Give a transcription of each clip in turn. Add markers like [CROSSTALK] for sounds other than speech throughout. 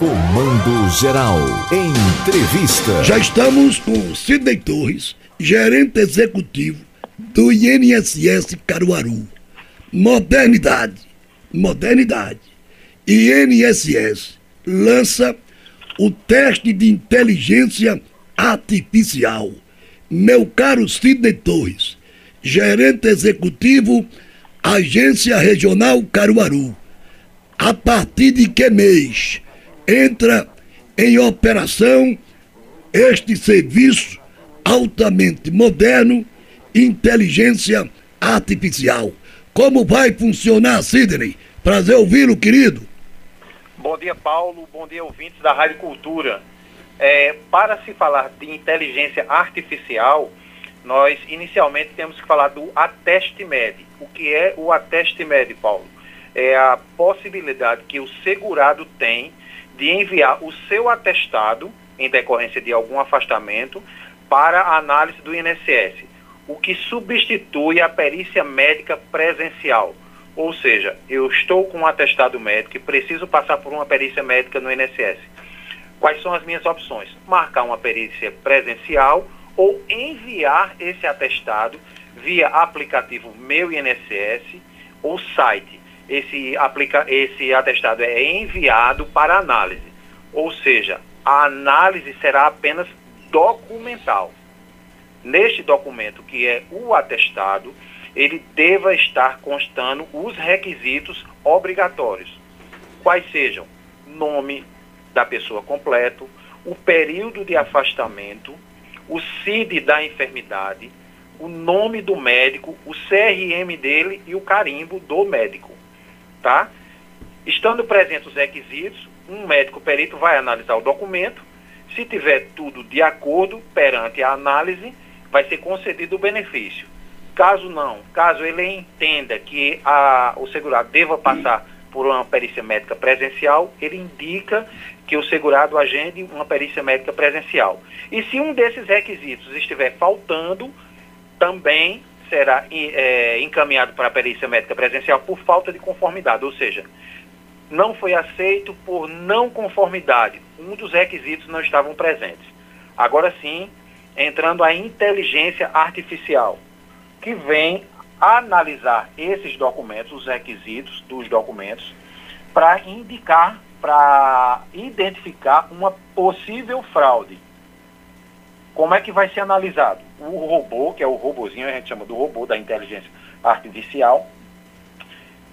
Comando Geral. Entrevista. Já estamos com Sidney Torres, gerente executivo do INSS Caruaru. Modernidade. Modernidade. INSS lança o teste de inteligência artificial. Meu caro Sidney Torres, gerente executivo, Agência Regional Caruaru. A partir de que mês? Entra em operação este serviço altamente moderno, inteligência artificial. Como vai funcionar, Sidney? Prazer ouvi-lo, querido. Bom dia, Paulo. Bom dia, ouvintes da Rádio Cultura. É, para se falar de inteligência artificial, nós inicialmente temos que falar do Ateste Med. O que é o Ateste Med, Paulo? É a possibilidade que o segurado tem de enviar o seu atestado, em decorrência de algum afastamento, para a análise do INSS, o que substitui a perícia médica presencial. Ou seja, eu estou com um atestado médico e preciso passar por uma perícia médica no INSS. Quais são as minhas opções? Marcar uma perícia presencial ou enviar esse atestado via aplicativo Meu INSS ou site esse, aplica, esse atestado é enviado para análise. Ou seja, a análise será apenas documental. Neste documento, que é o atestado, ele deva estar constando os requisitos obrigatórios. Quais sejam? Nome da pessoa completo, o período de afastamento, o CID da enfermidade, o nome do médico, o CRM dele e o carimbo do médico Estando presentes os requisitos, um médico perito vai analisar o documento. Se tiver tudo de acordo perante a análise, vai ser concedido o benefício. Caso não, caso ele entenda que a, o segurado deva passar por uma perícia médica presencial, ele indica que o segurado agende uma perícia médica presencial. E se um desses requisitos estiver faltando, também será é, encaminhado para a perícia médica presencial por falta de conformidade, ou seja, não foi aceito por não conformidade. Um dos requisitos não estavam presentes. Agora sim, entrando a inteligência artificial, que vem analisar esses documentos, os requisitos dos documentos, para indicar, para identificar uma possível fraude. Como é que vai ser analisado? O robô, que é o robozinho, a gente chama do robô da inteligência artificial,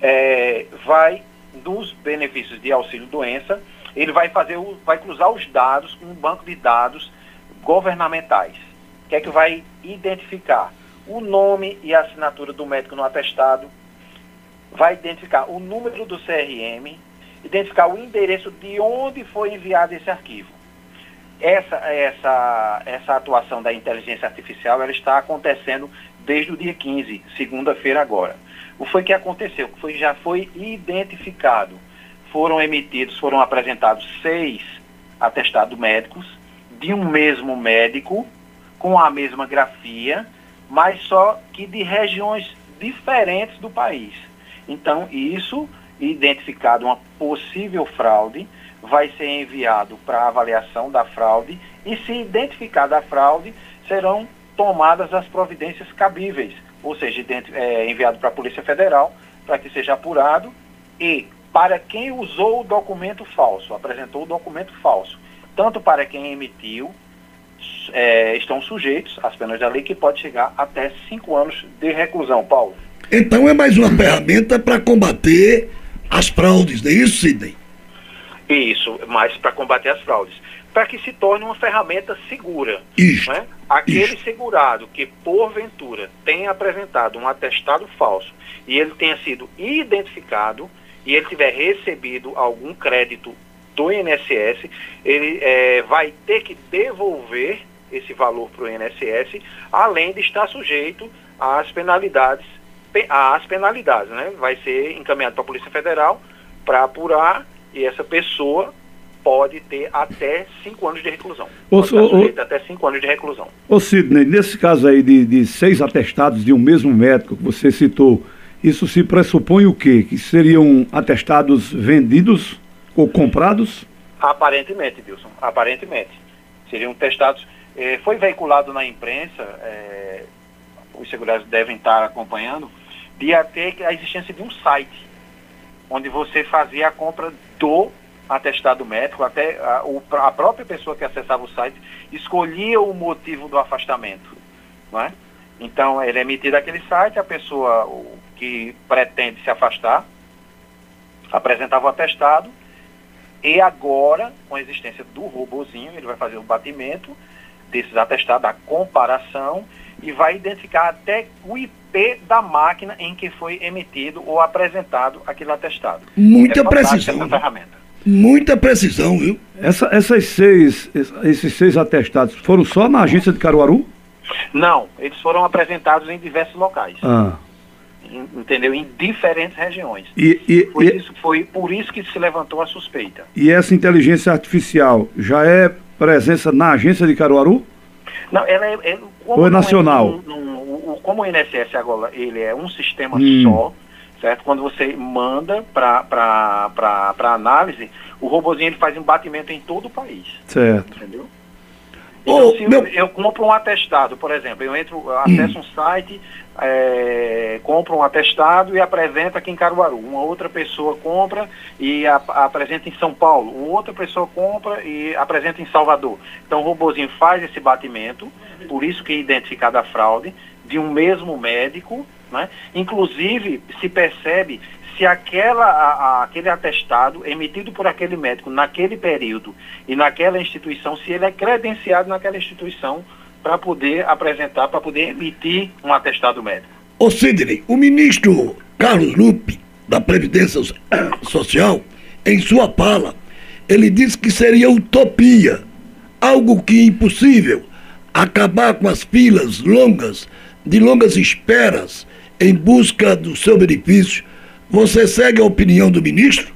é, vai dos benefícios de auxílio doença, ele vai fazer, o, vai cruzar os dados com um banco de dados governamentais. Que é que vai identificar? O nome e a assinatura do médico no atestado, vai identificar o número do CRM, identificar o endereço de onde foi enviado esse arquivo essa, essa, essa atuação da inteligência artificial ela está acontecendo desde o dia 15, segunda-feira agora. O foi que aconteceu? Foi, já foi identificado. Foram emitidos, foram apresentados seis atestados médicos de um mesmo médico, com a mesma grafia, mas só que de regiões diferentes do país. Então, isso, identificado uma possível fraude, vai ser enviado para avaliação da fraude e, se identificada a fraude, serão tomadas as providências cabíveis, ou seja, é, enviado para a Polícia Federal para que seja apurado e para quem usou o documento falso, apresentou o documento falso, tanto para quem emitiu, é, estão sujeitos às penas da lei que pode chegar até cinco anos de reclusão, Paulo. Então é mais uma ferramenta para combater as fraudes, não é isso, Sidney? Isso, mas para combater as fraudes. Para que se torne uma ferramenta segura. Isso. Né? Aquele isso. segurado que, porventura, tenha apresentado um atestado falso e ele tenha sido identificado e ele tiver recebido algum crédito do INSS, ele é, vai ter que devolver esse valor para o INSS, além de estar sujeito às penalidades, às penalidades, né? Vai ser encaminhado para a Polícia Federal para apurar e essa pessoa pode ter até cinco anos de reclusão. Ô, o, até cinco anos de reclusão. Ô Sidney, nesse caso aí de, de seis atestados de um mesmo médico que você citou, isso se pressupõe o quê? Que seriam atestados vendidos ou comprados? Aparentemente, Wilson, aparentemente. Seriam testados. Eh, foi veiculado na imprensa, eh, os seguranças devem estar acompanhando, de até a existência de um site onde você fazia a compra do atestado médico, até a, a própria pessoa que acessava o site escolhia o motivo do afastamento. Não é? Então, ele é emitido aquele site, a pessoa que pretende se afastar apresentava o atestado e agora, com a existência do robozinho, ele vai fazer o batimento desses atestados, a comparação e vai identificar até o IP da máquina em que foi emitido ou apresentado aquele atestado. Muita é precisão. Essa ferramenta. Muita precisão, viu? Essa, essas seis, esses seis atestados foram só na agência de Caruaru? Não, eles foram apresentados em diversos locais. Ah. Entendeu? Em diferentes regiões. E, e, foi, e, isso, foi por isso que se levantou a suspeita. E essa inteligência artificial já é presença na agência de Caruaru? Não, ela é. é Ou é nacional? É um, um, um, como o INSS agora ele é um sistema hum. só, certo? Quando você manda para análise, o robozinho ele faz um batimento em todo o país. Certo. Entendeu? Então, oh, se meu... eu, compro um atestado, por exemplo, eu entro, acesso um site, é, compro um atestado e apresento aqui em Caruaru. Uma outra pessoa compra e a, apresenta em São Paulo. Uma outra pessoa compra e apresenta em Salvador. Então o robozinho faz esse batimento, por isso que é identificada a fraude, de um mesmo médico, né? inclusive se percebe se aquela, a, a, aquele atestado emitido por aquele médico naquele período e naquela instituição, se ele é credenciado naquela instituição para poder apresentar, para poder emitir um atestado médico. Ô Sidney, o ministro Carlos Lupe, da Previdência [COUGHS] Social, em sua fala, ele disse que seria utopia, algo que é impossível, acabar com as filas longas, de longas esperas, em busca do seu benefício você segue a opinião do ministro?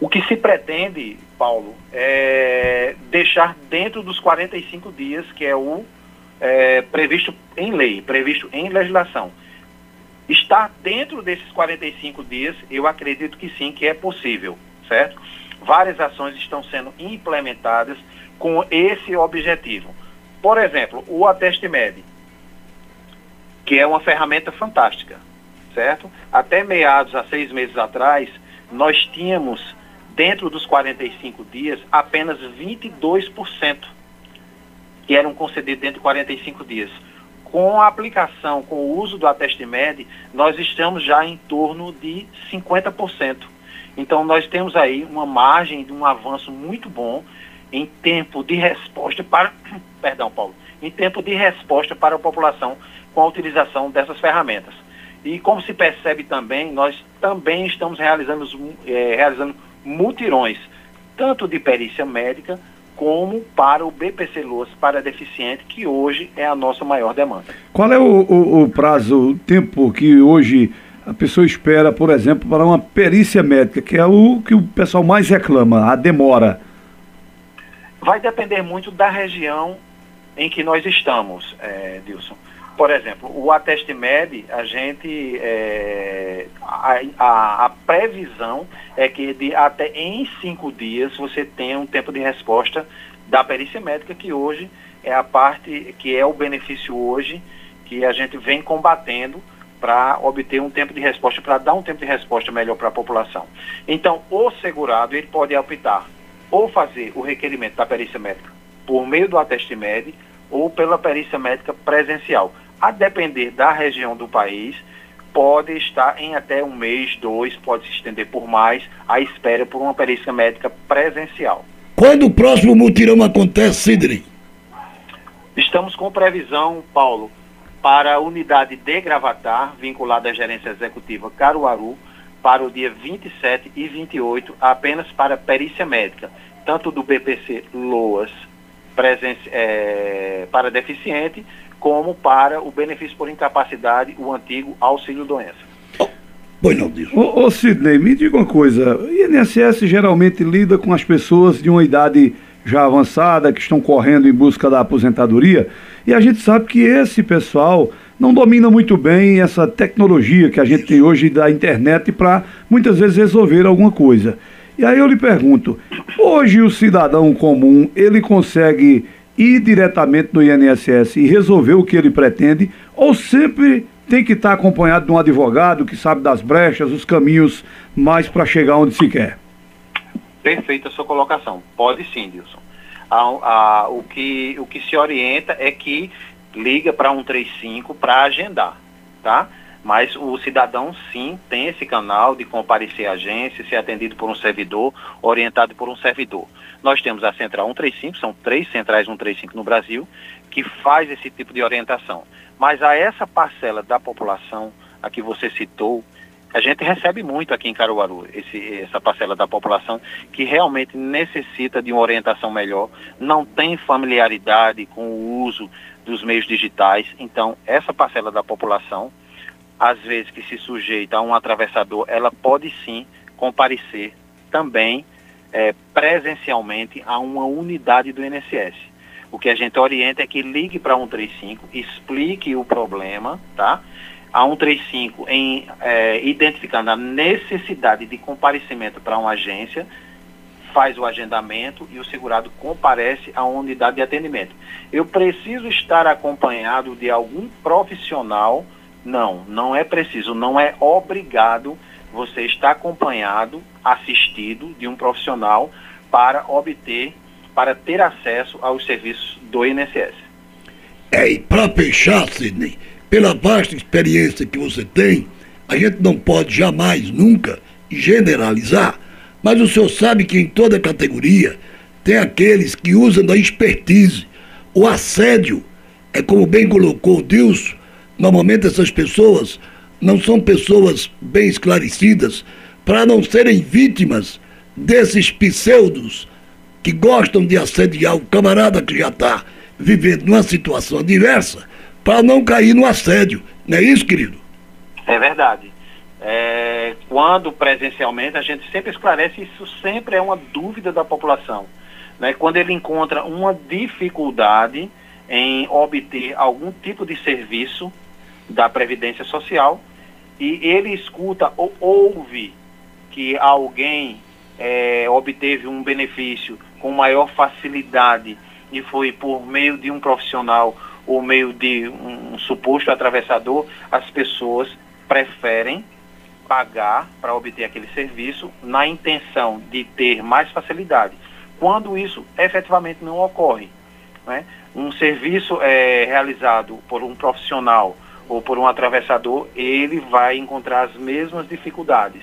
O que se pretende, Paulo, é deixar dentro dos 45 dias, que é o é, previsto em lei, previsto em legislação. Estar dentro desses 45 dias, eu acredito que sim, que é possível, certo? Várias ações estão sendo implementadas com esse objetivo. Por exemplo, o Ateste Med, que é uma ferramenta fantástica certo? Até meados, há seis meses atrás, nós tínhamos, dentro dos 45 dias, apenas 22% que eram concedidos dentro de 45 dias. Com a aplicação, com o uso do Atestimed, nós estamos já em torno de 50%. Então, nós temos aí uma margem de um avanço muito bom em tempo de resposta para, [COUGHS] perdão, Paulo, em tempo de resposta para a população com a utilização dessas ferramentas. E como se percebe também, nós também estamos realizando, é, realizando mutirões, tanto de perícia médica como para o BPC Loas para deficiente, que hoje é a nossa maior demanda. Qual é o, o, o prazo, o tempo que hoje a pessoa espera, por exemplo, para uma perícia médica, que é o que o pessoal mais reclama, a demora? Vai depender muito da região em que nós estamos, é, Dilson. Por exemplo, o Ateste Med, a gente, é, a, a, a, previsão é que de, até em cinco dias você tenha um tempo de resposta da perícia médica, que hoje é a parte, que é o benefício hoje, que a gente vem combatendo para obter um tempo de resposta, para dar um tempo de resposta melhor para a população. Então, o segurado, ele pode optar ou fazer o requerimento da perícia médica por meio do Ateste Med ou pela perícia médica presencial a depender da região do país, pode estar em até um mês, dois, pode se estender por mais, a espera por uma perícia médica presencial. Quando o próximo mutirão acontece, Sidney? Estamos com previsão, Paulo, para a unidade de Gravatar, vinculada à gerência executiva Caruaru, para o dia 27 e 28, apenas para perícia médica, tanto do BPC Loas é, para deficiente, como para o benefício por incapacidade, o antigo auxílio-doença. Pois não, diz. Ô, ô Sidney, me diga uma coisa, o INSS geralmente lida com as pessoas de uma idade já avançada, que estão correndo em busca da aposentadoria, e a gente sabe que esse pessoal não domina muito bem essa tecnologia que a gente tem hoje da internet para muitas vezes resolver alguma coisa. E aí eu lhe pergunto, hoje o cidadão comum, ele consegue ir diretamente no INSS e resolver o que ele pretende, ou sempre tem que estar acompanhado de um advogado que sabe das brechas, os caminhos mais para chegar onde se quer? Perfeita a sua colocação. Pode sim, Dilson. A, a, o, que, o que se orienta é que liga para 135 para agendar, tá? Mas o cidadão sim tem esse canal de comparecer à agência, ser atendido por um servidor, orientado por um servidor. Nós temos a Central 135, são três centrais 135 no Brasil, que faz esse tipo de orientação. Mas a essa parcela da população a que você citou, a gente recebe muito aqui em Caruaru, esse, essa parcela da população que realmente necessita de uma orientação melhor, não tem familiaridade com o uso dos meios digitais. Então, essa parcela da população, às vezes que se sujeita a um atravessador, ela pode sim comparecer também é, presencialmente a uma unidade do INSS. O que a gente orienta é que ligue para 135, explique o problema, tá? A 135 em é, identificando a necessidade de comparecimento para uma agência, faz o agendamento e o segurado comparece à unidade de atendimento. Eu preciso estar acompanhado de algum profissional? Não, não é preciso, não é obrigado você estar acompanhado, assistido de um profissional para obter para ter acesso aos serviços do INSS. É, e para fechar, Sidney, pela vasta experiência que você tem, a gente não pode jamais, nunca, generalizar, mas o senhor sabe que em toda categoria tem aqueles que usam da expertise. O assédio, é como bem colocou Deus, normalmente essas pessoas não são pessoas bem esclarecidas para não serem vítimas desses pseudos que gostam de assediar o camarada que já está vivendo numa situação adversa, para não cair no assédio. Não é isso, querido? É verdade. É, quando presencialmente, a gente sempre esclarece, isso sempre é uma dúvida da população. Né? Quando ele encontra uma dificuldade em obter algum tipo de serviço da Previdência Social e ele escuta ou ouve que alguém é, obteve um benefício com maior facilidade e foi por meio de um profissional ou meio de um suposto atravessador, as pessoas preferem pagar para obter aquele serviço na intenção de ter mais facilidade. Quando isso efetivamente não ocorre, né? um serviço é realizado por um profissional ou por um atravessador, ele vai encontrar as mesmas dificuldades,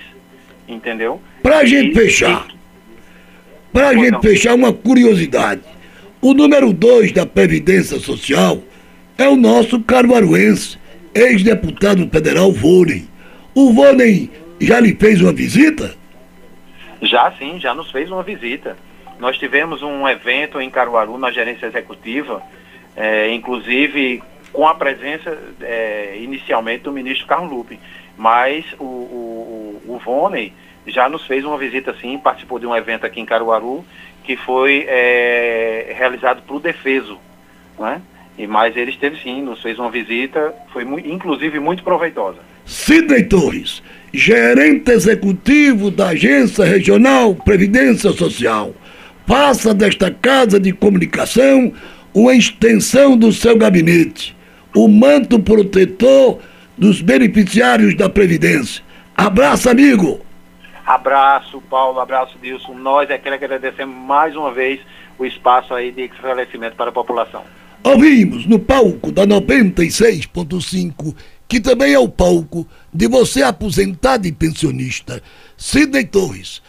entendeu? Para a gente fechar, para a gente fechar, uma curiosidade. O número 2 da Previdência Social é o nosso caruaruense, ex-deputado federal Vônei. O Vônei já lhe fez uma visita? Já sim, já nos fez uma visita. Nós tivemos um evento em Caruaru, na gerência executiva, é, inclusive com a presença é, inicialmente do ministro Carlos Lupe. Mas o, o, o, Vônei já nos fez uma visita sim, participou de um evento aqui em Caruaru, que foi é, realizado para o Defeso, né? E, mas ele esteve sim, nos fez uma visita, foi inclusive muito proveitosa. Sidney Torres, gerente executivo da Agência Regional Previdência Social, faça desta casa de comunicação uma extensão do seu gabinete, o manto protetor dos beneficiários da Previdência. Abraço, amigo! Abraço, Paulo, abraço, Dilson. Nós é que agradecemos mais uma vez o espaço aí de esclarecimento para a população. Ouvimos no palco da 96.5, que também é o palco de você aposentado e pensionista, Sidney Torres,